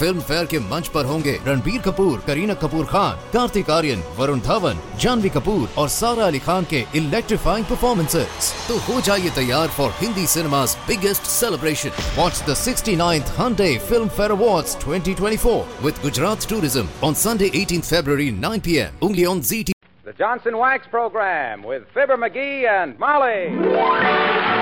Film fair के मंच पर होंगे रणबीर कपूर करीना कपूर खान कार्तिक आर्यन वरुण धवन जानवी कपूर और सारा अली खान के इलेक्ट्रीफाइंग परफॉर्मेंसेस तो हो जाइए तैयार for Hindi cinema's biggest celebration. Watch the 69th Hyundai Film Fair Awards 2024 with Gujarat Tourism on Sunday 18th February 9 p.m. Only on ZT. The Johnson Wax Program with Fibber McGee and Molly.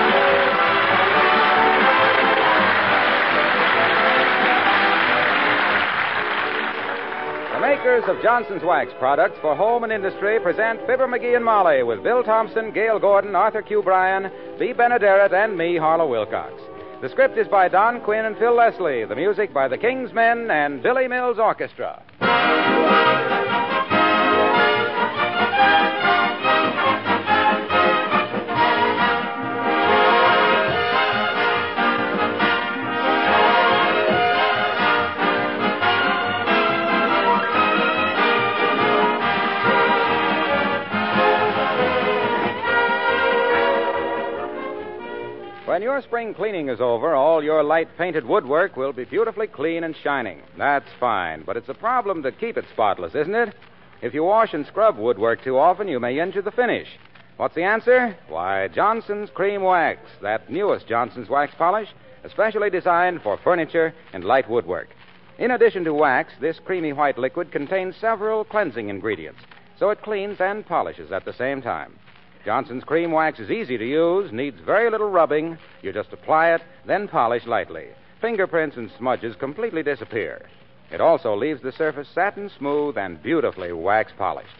Makers of Johnson's Wax products for home and industry present Fibber McGee and Molly with Bill Thompson, Gale Gordon, Arthur Q. Bryan, Bea Benaderet, and me, Harlow Wilcox. The script is by Don Quinn and Phil Leslie. The music by the King's Men and Billy Mills Orchestra. When your spring cleaning is over, all your light painted woodwork will be beautifully clean and shining. That's fine, but it's a problem to keep it spotless, isn't it? If you wash and scrub woodwork too often, you may injure the finish. What's the answer? Why, Johnson's Cream Wax, that newest Johnson's Wax polish, especially designed for furniture and light woodwork. In addition to wax, this creamy white liquid contains several cleansing ingredients, so it cleans and polishes at the same time. Johnson's Cream Wax is easy to use, needs very little rubbing. You just apply it, then polish lightly. Fingerprints and smudges completely disappear. It also leaves the surface satin smooth and beautifully wax polished.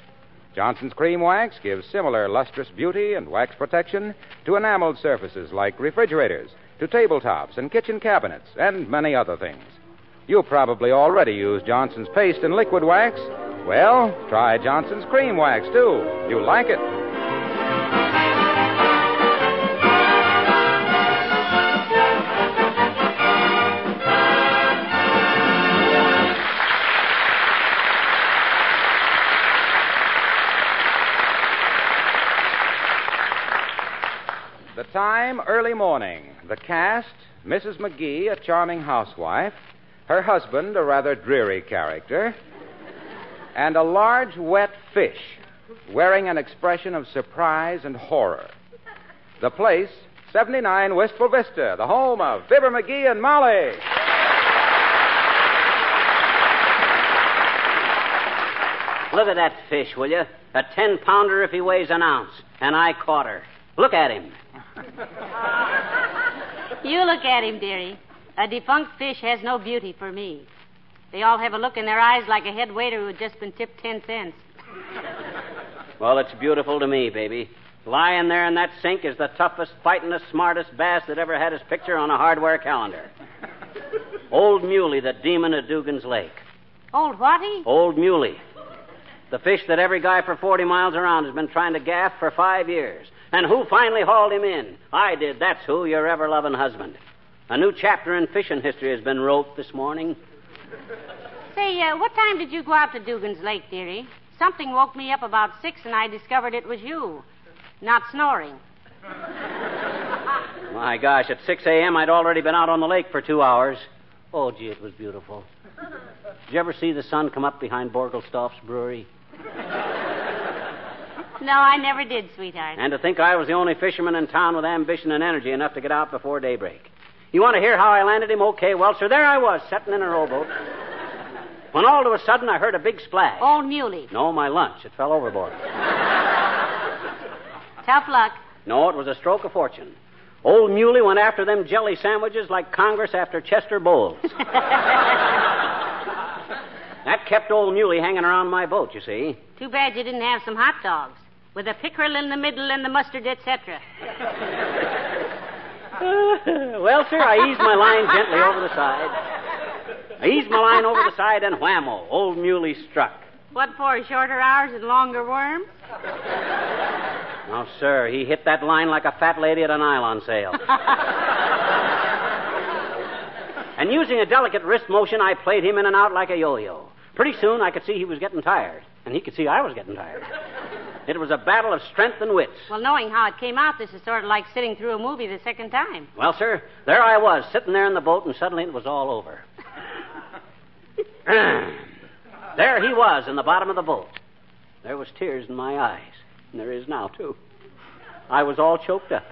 Johnson's Cream Wax gives similar lustrous beauty and wax protection to enameled surfaces like refrigerators, to tabletops and kitchen cabinets, and many other things. You probably already use Johnson's paste and liquid wax. Well, try Johnson's Cream Wax, too. You'll like it. Time, early morning. The cast, Mrs. McGee, a charming housewife, her husband, a rather dreary character, and a large, wet fish wearing an expression of surprise and horror. The place, 79 Wistful Vista, the home of Fibber McGee and Molly. Look at that fish, will you? A ten pounder if he weighs an ounce. And I caught her. Look at him. You look at him, dearie. A defunct fish has no beauty for me. They all have a look in their eyes like a head waiter who had just been tipped ten cents. Well, it's beautiful to me, baby. Lying there in that sink is the toughest, fightingest, smartest bass that ever had his picture on a hardware calendar. Old Muley, the demon of Dugan's Lake. Old whaty? Old Muley. The fish that every guy for 40 miles around has been trying to gaff for five years. And who finally hauled him in? I did. That's who, your ever loving husband. A new chapter in fishing history has been wrote this morning. Say, uh, what time did you go out to Dugan's Lake, dearie? Something woke me up about six, and I discovered it was you. Not snoring. My gosh, at 6 a.m., I'd already been out on the lake for two hours. Oh, gee, it was beautiful. Did you ever see the sun come up behind Borgelstoff's brewery? No, I never did, sweetheart. And to think I was the only fisherman in town with ambition and energy enough to get out before daybreak. You want to hear how I landed him? Okay, well, sir, there I was, sitting in a rowboat. When all of a sudden I heard a big splash. Old Muley. No, my lunch. It fell overboard. Tough luck. No, it was a stroke of fortune. Old Muley went after them jelly sandwiches like Congress after Chester Bowles. that kept old Muley hanging around my boat, you see. Too bad you didn't have some hot dogs with a pickerel in the middle and the mustard, etc. well, sir, I eased my line gently over the side. I eased my line over the side, and whammo, old Muley struck. What for? Shorter hours and longer worms? No, sir, he hit that line like a fat lady at a nylon sale. and using a delicate wrist motion, I played him in and out like a yo yo. Pretty soon, I could see he was getting tired. and he could see I was getting tired. It was a battle of strength and wits. Well, knowing how it came out, this is sort of like sitting through a movie the second time. Well, sir, there I was, sitting there in the boat, and suddenly it was all over. there he was in the bottom of the boat. There was tears in my eyes, and there is now, too. I was all choked up.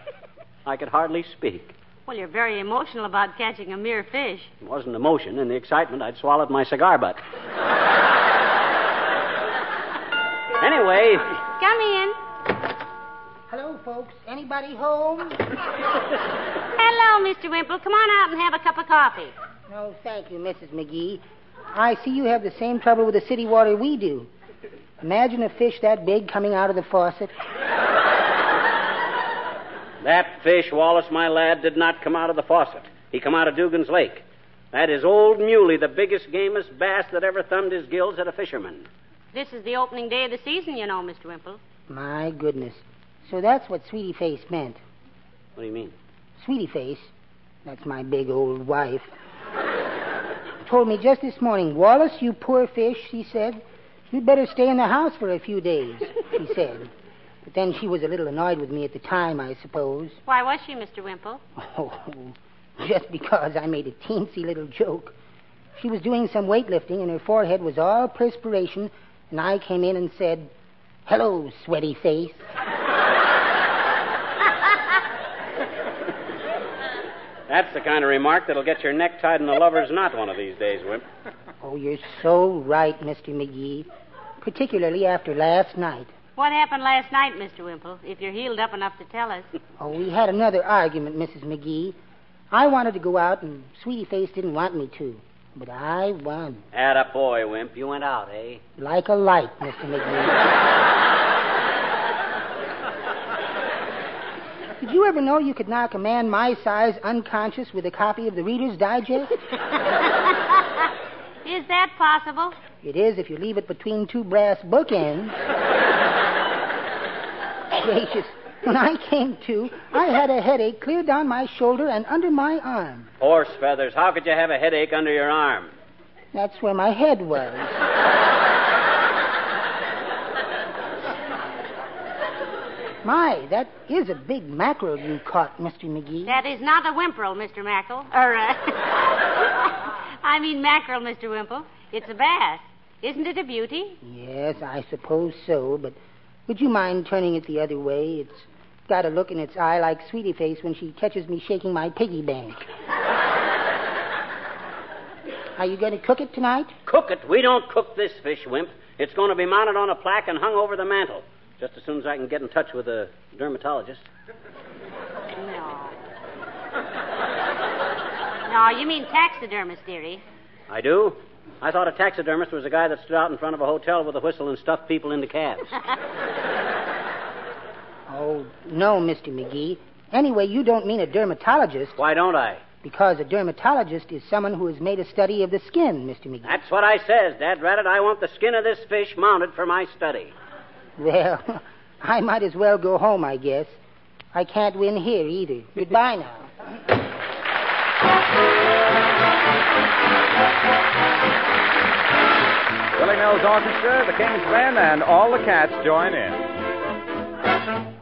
I could hardly speak. Well, you're very emotional about catching a mere fish. It wasn't emotion. In the excitement, I'd swallowed my cigar butt. anyway, Come in. Hello, folks. Anybody home? Hello, Mr. Wimple. Come on out and have a cup of coffee. No, thank you, Mrs. McGee. I see you have the same trouble with the city water we do. Imagine a fish that big coming out of the faucet. that fish, Wallace, my lad, did not come out of the faucet. He come out of Dugan's Lake. That is old Muley, the biggest, gamest bass that ever thumbed his gills at a fisherman. This is the opening day of the season, you know, Mr. Wimple. My goodness. So that's what Sweetie Face meant. What do you mean? Sweetie Face, that's my big old wife, told me just this morning, Wallace, you poor fish, she said, you'd better stay in the house for a few days, she said. But then she was a little annoyed with me at the time, I suppose. Why was she, Mr. Wimple? Oh, just because I made a teensy little joke. She was doing some weightlifting, and her forehead was all perspiration, and I came in and said, Hello, sweaty face. That's the kind of remark that'll get your neck tied in a lover's knot one of these days, Wimp. Oh, you're so right, Mr. McGee. Particularly after last night. What happened last night, Mr. Wimple, if you're healed up enough to tell us? Oh, we had another argument, Mrs. McGee. I wanted to go out, and Sweetie Face didn't want me to. But I won. Atta boy, Wimp. You went out, eh? Like a light, Mr. McGee. Did you ever know you could knock a man my size unconscious with a copy of the Reader's Digest? Is that possible? It is if you leave it between two brass bookends. Gracious. When I came to, I had a headache clear down my shoulder and under my arm. Horse feathers. How could you have a headache under your arm? That's where my head was. My, that is a big mackerel you caught, Mr. McGee. That is not a whimperel, Mr. Mackerel. Or, uh, I mean mackerel, Mr. Wimple. It's a bass. Isn't it a beauty? Yes, I suppose so, but would you mind turning it the other way? It's got a look in its eye like Sweetie Face when she catches me shaking my piggy bank. Are you going to cook it tonight? Cook it? We don't cook this fish, Wimp. It's going to be mounted on a plaque and hung over the mantel. Just as soon as I can get in touch with a dermatologist. No. No, you mean taxidermist, dearie. I do? I thought a taxidermist was a guy that stood out in front of a hotel with a whistle and stuffed people into cabs. Oh, no, Mr. McGee. Anyway, you don't mean a dermatologist Why don't I? because a dermatologist is someone who has made a study of the skin, Mr. McGee. That's what I says, Dad Rabbit. I want the skin of this fish mounted for my study. Well, I might as well go home, I guess. I can't win here either. Goodbye now. Billy Mills Orchestra, the King's Men, and all the cats join in.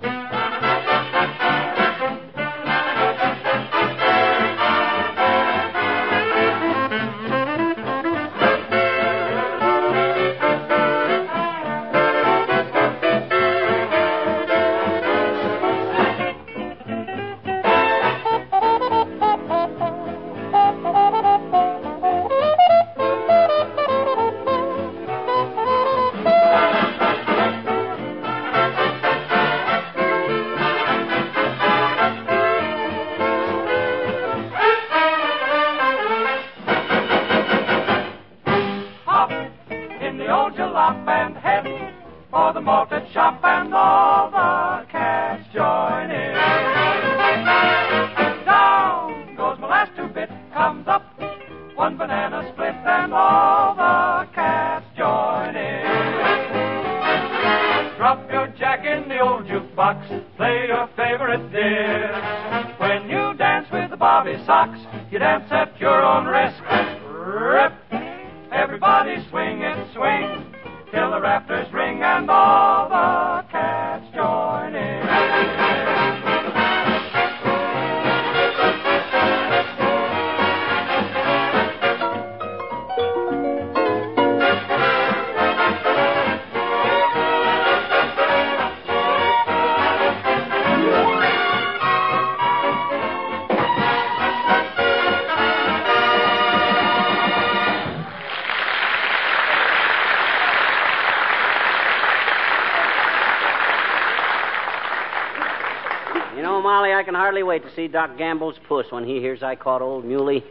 Hardly wait to see Doc Gamble's puss when he hears I caught old Muley.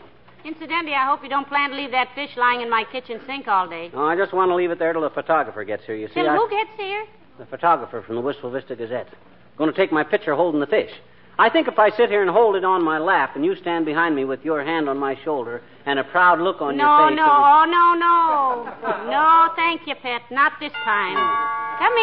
Incidentally, I hope you don't plan to leave that fish lying in my kitchen sink all day. Oh, I just want to leave it there till the photographer gets here. You see, Till I... who gets here? the photographer from the Wistful Vista Gazette. Going to take my picture holding the fish. I think if I sit here and hold it on my lap and you stand behind me with your hand on my shoulder and a proud look on no, your face. no, oh, no, no. No, thank you, Pet. Not this time. Come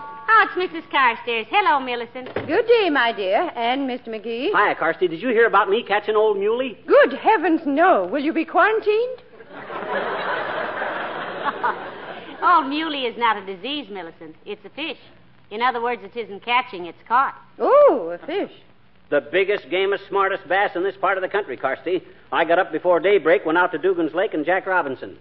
in. Oh, it's Mrs. Carstairs. Hello, Millicent. Good day, my dear, and Mr. McGee. Hiya, Carsty. Did you hear about me catching old Muley? Good heavens, no. Will you be quarantined? Oh, muley is not a disease, Millicent. It's a fish. In other words, it isn't catching, it's caught. Oh, a fish. The biggest, gamest, smartest bass in this part of the country, Carsty. I got up before daybreak, went out to Dugan's Lake and Jack Robinson.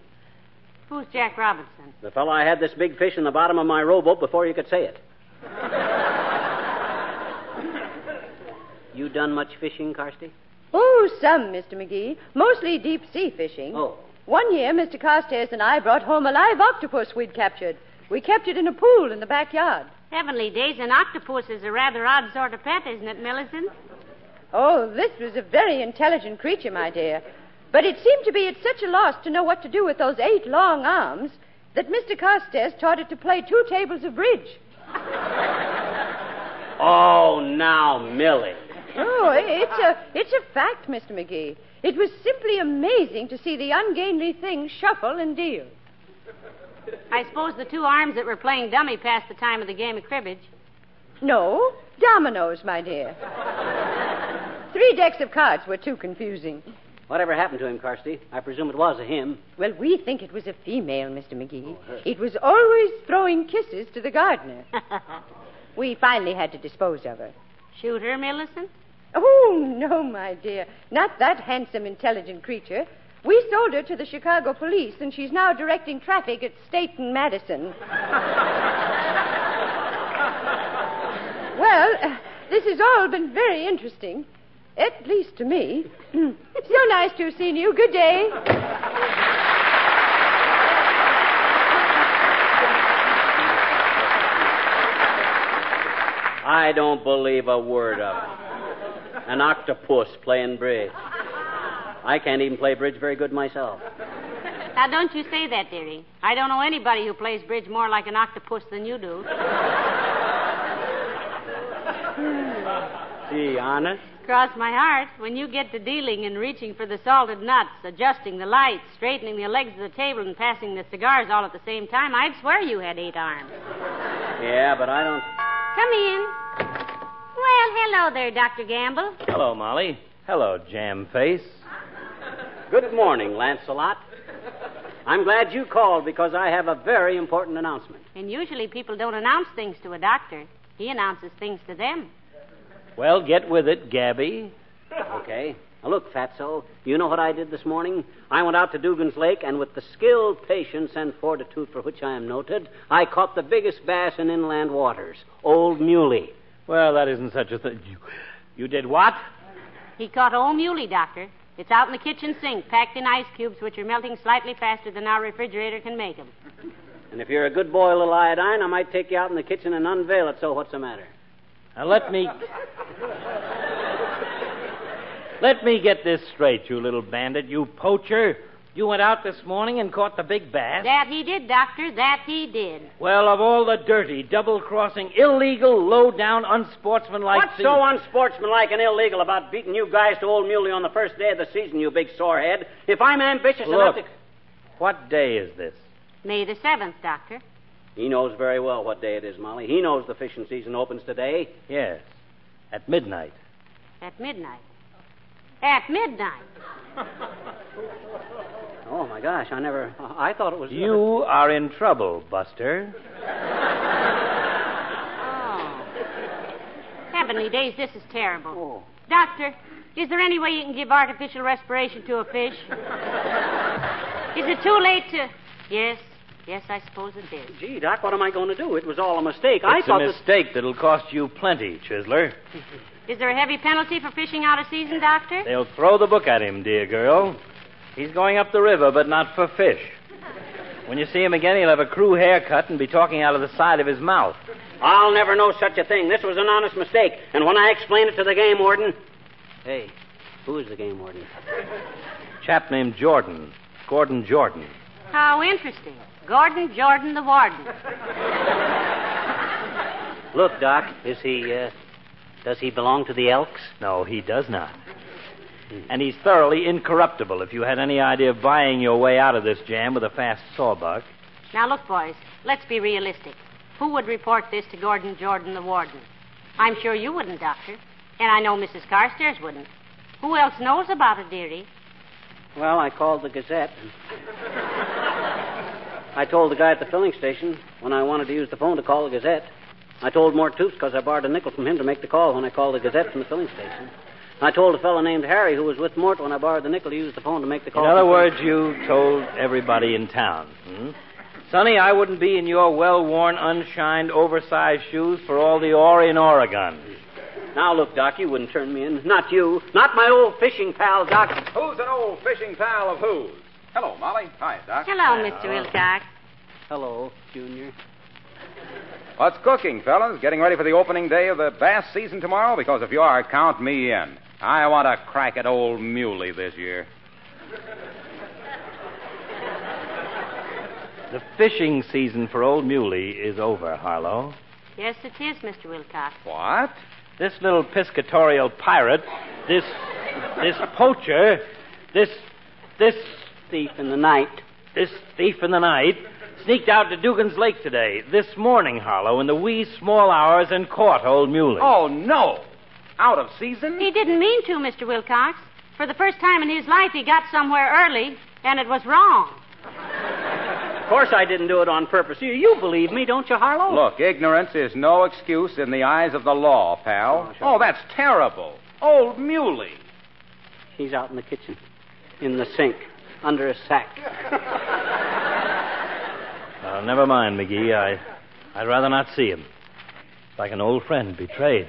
Who's Jack Robinson? The fellow I had this big fish in the bottom of my rowboat before you could say it. you done much fishing, Carsty? Oh, some, Mr. McGee. Mostly deep sea fishing. Oh. One year, Mr. Carstairs and I brought home a live octopus we'd captured. We kept it in a pool in the backyard. Heavenly days, an octopus is a rather odd sort of pet, isn't it, Millicent? Oh, this was a very intelligent creature, my dear. But it seemed to be at such a loss to know what to do with those eight long arms that Mr. Carstairs taught it to play two tables of bridge. Oh, now, Millie. Oh, it's a it's a fact, Mr. McGee. It was simply amazing to see the ungainly thing shuffle and deal. I suppose the two arms that were playing dummy passed the time of the game of cribbage. No, dominoes, my dear. Three decks of cards were too confusing. Whatever happened to him, Carsty? I presume it was a him. Well, we think it was a female, Mr. McGee. It was always throwing kisses to the gardener. We finally had to dispose of her. Shoot her, Millicent? Oh, no, my dear. Not that handsome, intelligent creature. We sold her to the Chicago police, and she's now directing traffic at State and Madison. well, uh, this has all been very interesting, at least to me. It's so nice to have seen you. Good day. I don't believe a word of it. An octopus playing bridge. I can't even play bridge very good myself. Now, don't you say that, dearie. I don't know anybody who plays bridge more like an octopus than you do. Gee, honest? Cross my heart, when you get to dealing and reaching for the salted nuts, adjusting the lights, straightening the legs of the table, and passing the cigars all at the same time, I'd swear you had eight arms. Yeah, but I don't. Come in. Well, hello there, Dr. Gamble. Hello, Molly. Hello, Jam Face. Good morning, Lancelot. I'm glad you called because I have a very important announcement. And usually people don't announce things to a doctor. He announces things to them. Well, get with it, Gabby. Okay. Now, look, Fatso, you know what I did this morning? I went out to Dugan's Lake, and with the skill, patience, and fortitude for which I am noted, I caught the biggest bass in inland waters, Old Muley. Well, that isn't such a thing. You, you did what? He caught old muley, Doctor. It's out in the kitchen sink, packed in ice cubes, which are melting slightly faster than our refrigerator can make 'em. And if you're a good boy, little iodine, I might take you out in the kitchen and unveil it. So what's the matter? Now, let me. let me get this straight, you little bandit, you poacher. You went out this morning and caught the big bass? That he did, Doctor. That he did. Well, of all the dirty, double crossing, illegal, low down, unsportsmanlike What's so unsportsmanlike and illegal about beating you guys to Old Muley on the first day of the season, you big sorehead? If I'm ambitious enough Look, to. what day is this? May the 7th, Doctor. He knows very well what day it is, Molly. He knows the fishing season opens today. Yes, at midnight. At midnight. At midnight. Oh, my gosh, I never. I thought it was. You are in trouble, Buster. Oh. Heavenly days, this is terrible. Oh. Doctor, is there any way you can give artificial respiration to a fish? is it too late to. Yes, yes, I suppose it did. Gee, Doc, what am I going to do? It was all a mistake. I It's thought a this. mistake that'll cost you plenty, Chisler. Is there a heavy penalty for fishing out of season, Doctor? They'll throw the book at him, dear girl. He's going up the river, but not for fish. When you see him again, he'll have a crew haircut and be talking out of the side of his mouth. I'll never know such a thing. This was an honest mistake. And when I explain it to the game warden. Hey, who is the game warden? Chap named Jordan. Gordon Jordan. How interesting. Gordon Jordan the warden. Look, Doc, is he, uh, does he belong to the Elks? No, he does not. And he's thoroughly incorruptible if you had any idea of buying your way out of this jam with a fast sawbuck. Now, look, boys, let's be realistic. Who would report this to Gordon Jordan the warden? I'm sure you wouldn't, Doctor. And I know Mrs. Carstairs wouldn't. Who else knows about it, dearie? Well, I called the Gazette. I told the guy at the filling station when I wanted to use the phone to call the Gazette. I told Mort Toops because I borrowed a nickel from him to make the call when I called the Gazette from the filling station. I told a fellow named Harry who was with Mort when I borrowed the nickel to use the phone to make the call. In other words, you told everybody in town. Hmm? Sonny, I wouldn't be in your well worn, unshined, oversized shoes for all the ore in Oregon. Now, look, Doc, you wouldn't turn me in. Not you. Not my old fishing pal, Doc. Who's an old fishing pal of whose? Hello, Molly. Hi, Doc. Hello, Mr. Wilcox. Hello, Junior. What's cooking, fellas? Getting ready for the opening day of the bass season tomorrow? Because if you are, count me in. I want to crack at old Muley this year. The fishing season for Old Muley is over, Harlow. Yes, it is, Mr. Wilcox. What? This little piscatorial pirate, this this poacher, this this Thief in the night. this thief in the night sneaked out to Dugan's Lake today, this morning, Harlow, in the wee small hours and caught Old Muley. Oh, no. Out of season? He didn't mean to, Mr. Wilcox. For the first time in his life, he got somewhere early, and it was wrong. Of course I didn't do it on purpose. You, you believe me, don't you, Harlow? Look, ignorance is no excuse in the eyes of the law, pal. Oh, sure. Oh, that's terrible. Old Muley. He's out in the kitchen, in the sink, under a sack. Well, never mind, McGee. I, I'd rather not see him. It's like an old friend betrayed.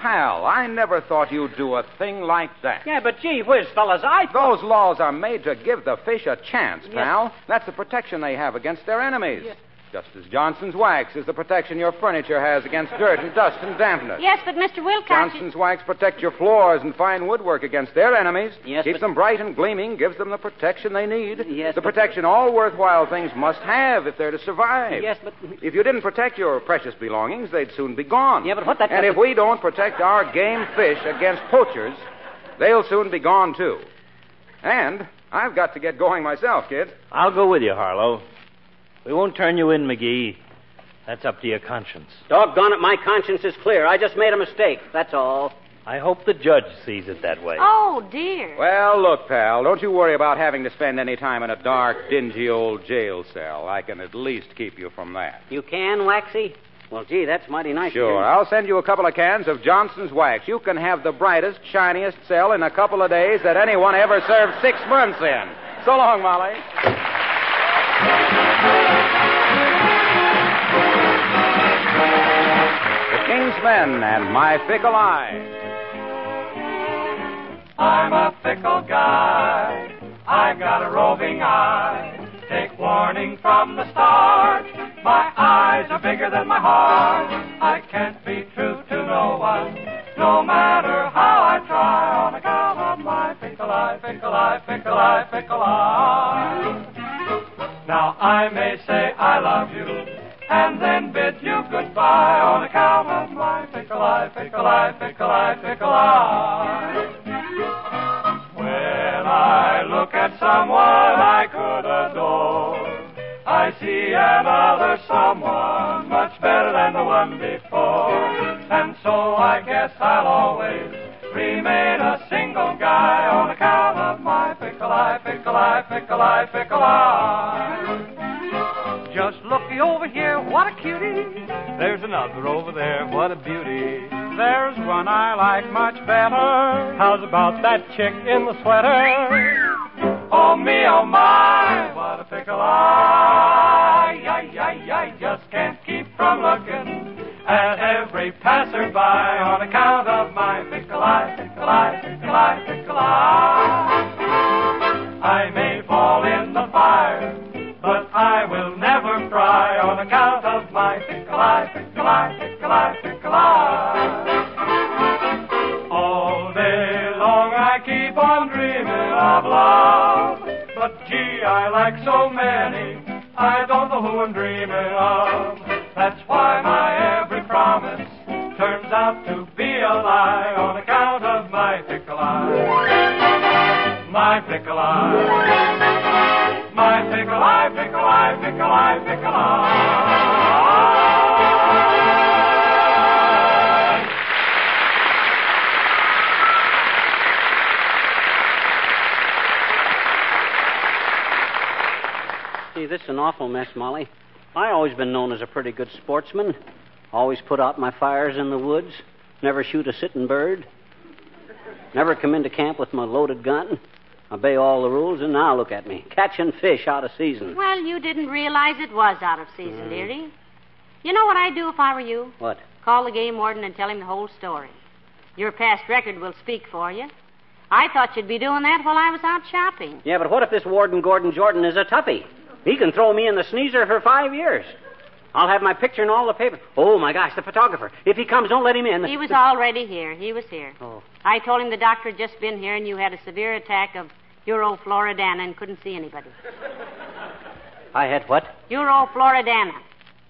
Pal, I never thought you'd do a thing like that. Yeah, but gee whiz, fellas, I thought. Those laws are made to give the fish a chance, pal. That's the protection they have against their enemies. Just as Johnson's wax is the protection your furniture has against dirt and dust and dampness. Yes, but Mr. Wilcox. Johnson's wax protects your floors and fine woodwork against their enemies. Yes, Keeps but- them bright and gleaming, gives them the protection they need. Yes, the but- protection all worthwhile things must have if they're to survive. Yes, but. If you didn't protect your precious belongings, they'd soon be gone. Yeah, but what that- And if we don't protect our game fish against poachers, they'll soon be gone too. And I've got to get going myself, kid. I'll go with you, Harlow. We won't turn you in, McGee. That's up to your conscience. Doggone it, my conscience is clear. I just made a mistake. That's all. I hope the judge sees it that way. Oh, dear. Well, look, pal, don't you worry about having to spend any time in a dark, dingy old jail cell. I can at least keep you from that. You can, Waxy? Well, gee, that's mighty nice. of you. Sure. you. I'll send you a couple of cans of Johnson's wax. You can have the brightest, shiniest cell in a couple of days that anyone ever served six months in. So long, Molly. And My Fickle Eye. I'm a fickle guy. I've got a roving eye. Take warning from the start. My eyes are bigger than my heart. I can't be true to no one, no matter how I try. On account of my fickle eye, fickle eye, fickle eye, fickle eye. Now I may say I love you and then bid you goodbye on account of my fickle eye, fickle eye, fickle eye, fickle eye. When I look at someone I could adore, I see another someone much better than the one before. And so I guess I'll always remain a single guy on account of my fickle eye, pickle I, pickle I, pickle I. Looky over here, what a cutie. There's another over there, what a beauty. There's one I like much better. How's about that chick in the sweater? Oh me, oh my, what a pickle I. I, I, I just can't keep from looking at every passerby on account of my pickle eye, pickle eye, pickle eye, pickle eye. I like so many, I don't know who I'm dreaming of. That's why my every promise turns out to be a lie on account of my pickle eye. My pickle eye. My pickle eye, pickle eye, pickle eye, pickle eye. Gee, this is an awful mess, Molly. I always been known as a pretty good sportsman. Always put out my fires in the woods. Never shoot a sitting bird. Never come into camp with my loaded gun. Obey all the rules, and now look at me. Catching fish out of season. Well, you didn't realize it was out of season, mm. dearie. You know what I'd do if I were you? What? Call the game warden and tell him the whole story. Your past record will speak for you. I thought you'd be doing that while I was out shopping. Yeah, but what if this Warden Gordon Jordan is a toughie? He can throw me in the sneezer for five years. I'll have my picture in all the papers. Oh, my gosh, the photographer. If he comes, don't let him in. He was already here. He was here. Oh. I told him the doctor had just been here and you had a severe attack of Huro floridana and couldn't see anybody. I had what? Huro floridana.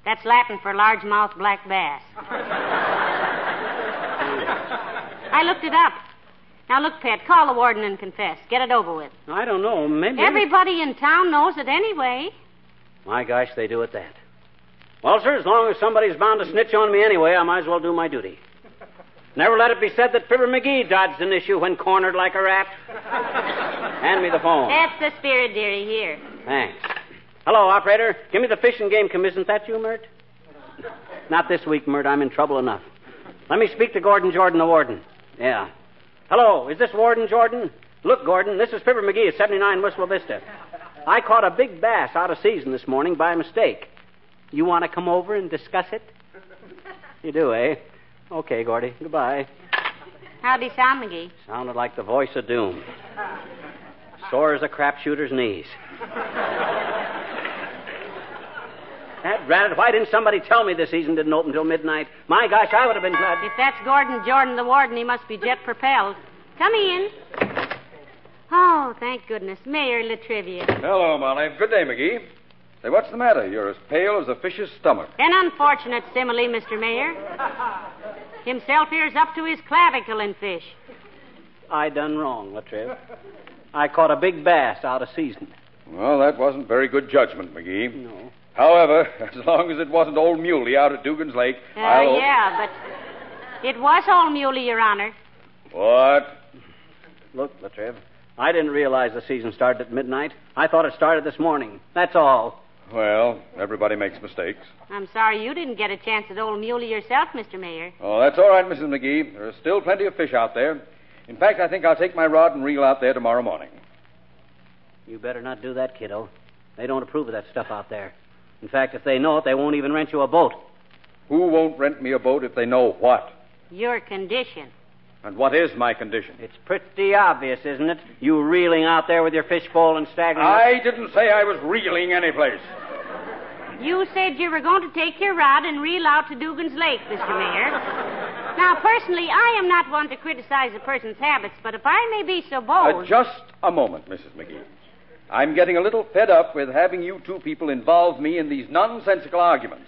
That's Latin for largemouth black bass. I looked it up. Now look, Pet, call the warden and confess. Get it over with. I don't know. Maybe. Everybody in town knows it anyway. My gosh, they do it that. Well, sir, as long as somebody's bound to snitch on me anyway, I might as well do my duty. Never let it be said that Fibber McGee dodged an issue when cornered like a rat. Hand me the phone. That's the spirit, dearie. Here. Thanks. Hello, operator. Give me the fish and game commission. Isn't that you, Mert? Not this week, Mert. I'm in trouble enough. Let me speak to Gordon Jordan, the warden. Yeah. Hello, is this Warden Jordan? Look, Gordon, this is Fibber McGee at 79 Wistful Vista. I caught a big bass out of season this morning by mistake. You want to come over and discuss it? You do, eh? Okay, Gordy. Goodbye. How'd he sound, McGee? Sounded like the voice of doom. Sore as a crapshooter's knees. That rat, why didn't somebody tell me the season didn't open till midnight? My gosh, I would have been glad. If that's Gordon Jordan, the warden, he must be jet propelled. Come in. Oh, thank goodness. Mayor La Trivia. Hello, Molly. Good day, McGee. Say, what's the matter? You're as pale as a fish's stomach. An unfortunate simile, Mr. Mayor. Himself here's up to his clavicle in fish. I done wrong, Latriv. I caught a big bass out of season. Well, that wasn't very good judgment, McGee. No. However, as long as it wasn't old Muley out at Dugan's Lake, Uh, I'll. yeah, but it was old Muley, Your Honor. What? Look, Latriv, I didn't realize the season started at midnight. I thought it started this morning. That's all. Well, everybody makes mistakes. I'm sorry you didn't get a chance at old Muley yourself, Mr. Mayor. Oh, that's all right, Mrs. McGee. There are still plenty of fish out there. In fact, I think I'll take my rod and reel out there tomorrow morning. You better not do that, kiddo. They don't approve of that stuff out there. In fact, if they know it, they won't even rent you a boat. Who won't rent me a boat if they know what? Your condition. And what is my condition? It's pretty obvious, isn't it? You reeling out there with your fishbowl and staggering. I didn't say I was reeling anyplace. You said you were going to take your rod and reel out to Dugan's Lake, Mr. Mayor. Now, personally, I am not one to criticize a person's habits, but if I may be so Uh, bold. just a moment, Mrs. McGee. I'm getting a little fed up with having you two people involve me in these nonsensical arguments.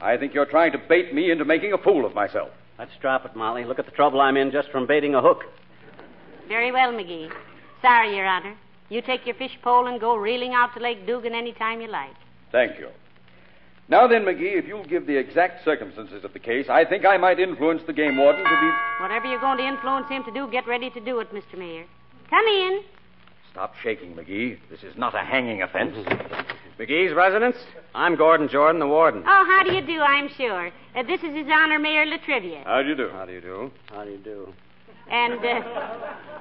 I think you're trying to bait me into making a fool of myself. Let's drop it, Molly. Look at the trouble I'm in just from baiting a hook. Very well, McGee. Sorry, Your Honor. You take your fish pole and go reeling out to Lake Dugan any time you like. Thank you. Now then, McGee, if you'll give the exact circumstances of the case, I think I might influence the game warden to be. Whatever you're going to influence him to do, get ready to do it, Mr. Mayor. Come in. Stop shaking, McGee. This is not a hanging offense. McGee's residence? I'm Gordon Jordan, the warden. Oh, how do you do, I'm sure. Uh, this is His Honor Mayor La Trivia. How do you do? How do you do? How do you do? And uh,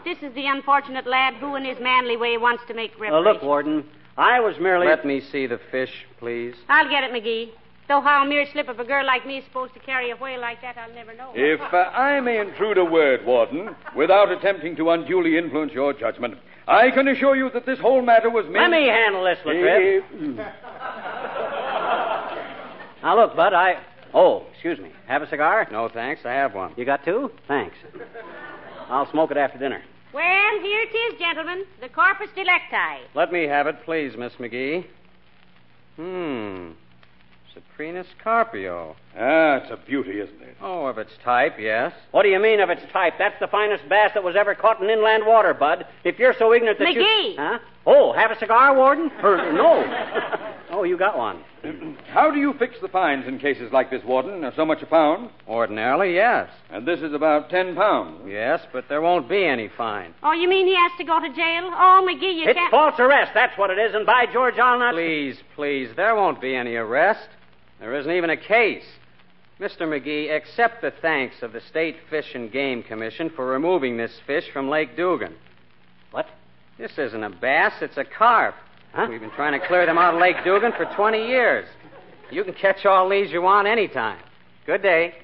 this is the unfortunate lad who, in his manly way, wants to make Well, reparations. look, Warden, I was merely. Let me see the fish, please. I'll get it, McGee. Though how a mere slip of a girl like me is supposed to carry a whale like that, I'll never know. If uh, I may intrude a word, Warden, without attempting to unduly influence your judgment, I can assure you that this whole matter was Let me handle this, Latriv. now, look, Bud, I. Oh, excuse me. Have a cigar? No, thanks. I have one. You got two? Thanks. I'll smoke it after dinner. Well, here it is, gentlemen. The corpus delicti. Let me have it, please, Miss McGee. Hmm. Cyprinus Carpio. Ah, it's a beauty, isn't it? Oh, of its type, yes. What do you mean of its type? That's the finest bass that was ever caught in inland water, Bud. If you're so ignorant that you... McGee! Huh? Oh, have a cigar, Warden? Or, no. oh, you got one. How do you fix the fines in cases like this, Warden? So much a pound? Ordinarily, yes. And this is about ten pounds. Yes, but there won't be any fine. Oh, you mean he has to go to jail? Oh, McGee, you It's can't. false arrest, that's what it is, and by George, I'll not... Please, please, there won't be any arrest. There isn't even a case. Mr. McGee, accept the thanks of the State Fish and Game Commission for removing this fish from Lake Dugan. What? This isn't a bass, it's a carp. Huh? We've been trying to clear them out of Lake Dugan for 20 years. You can catch all these you want anytime. Good day.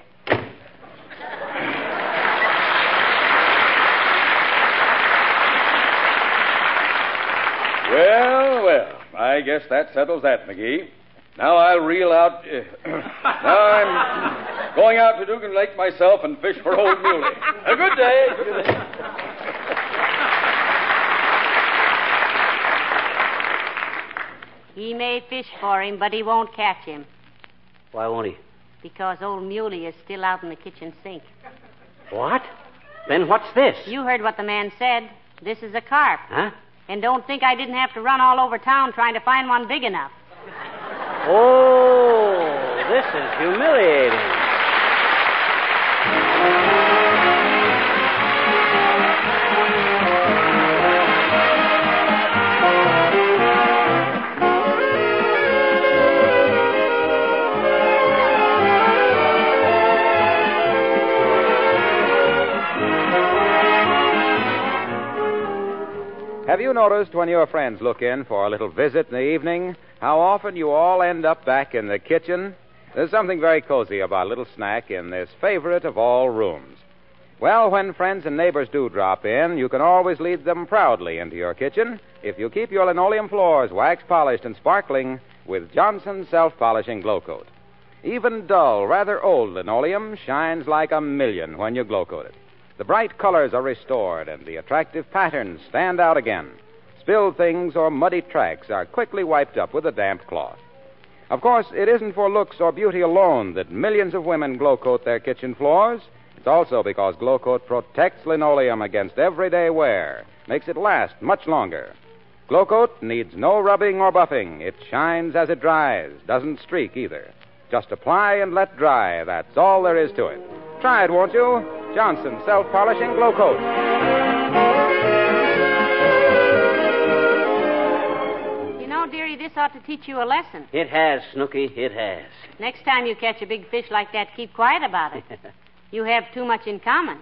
Well, well, I guess that settles that, McGee. Now I'll reel out. Uh, now I'm going out to Dugan Lake myself and fish for old Muley. A good day. Good day. He may fish for him, but he won't catch him Why won't he? because old Muley is still out in the kitchen sink. What? Then what's this? You heard what the man said. This is a carp. Huh? And don't think I didn't have to run all over town trying to find one big enough. Oh, this is humiliating. Have you noticed when your friends look in for a little visit in the evening how often you all end up back in the kitchen? There's something very cozy about a little snack in this favorite of all rooms. Well, when friends and neighbors do drop in, you can always lead them proudly into your kitchen if you keep your linoleum floors wax polished and sparkling with Johnson's self polishing Glo-Coat. Even dull, rather old linoleum shines like a million when you Glo-Coat it. The bright colors are restored and the attractive patterns stand out again. Spilled things or muddy tracks are quickly wiped up with a damp cloth. Of course, it isn't for looks or beauty alone that millions of women Glo-Coat their kitchen floors. It's also because Glo-Coat protects linoleum against everyday wear, makes it last much longer. Glo-Coat needs no rubbing or buffing. It shines as it dries, doesn't streak either. Just apply and let dry. That's all there is to it. Try it, won't you? Johnson Self Polishing Glo-Coat. This ought to teach you a lesson. It has, Snooky. It has. Next time you catch a big fish like that, keep quiet about it. You have too much in common.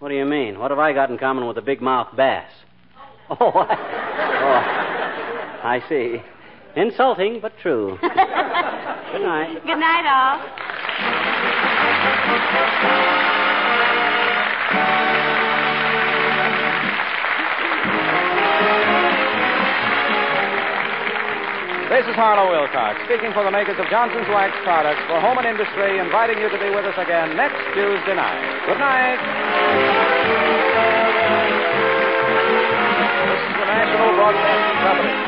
What do you mean? What have I got in common with a big mouth bass? Oh, I, oh, I see. Insulting, but true. Good night. Good night, all. This is Harlow Wilcox, speaking for the makers of Johnson's Wax Products for Home and Industry, inviting you to be with us again next Tuesday night. Good night. This is the National Broadcasting Company.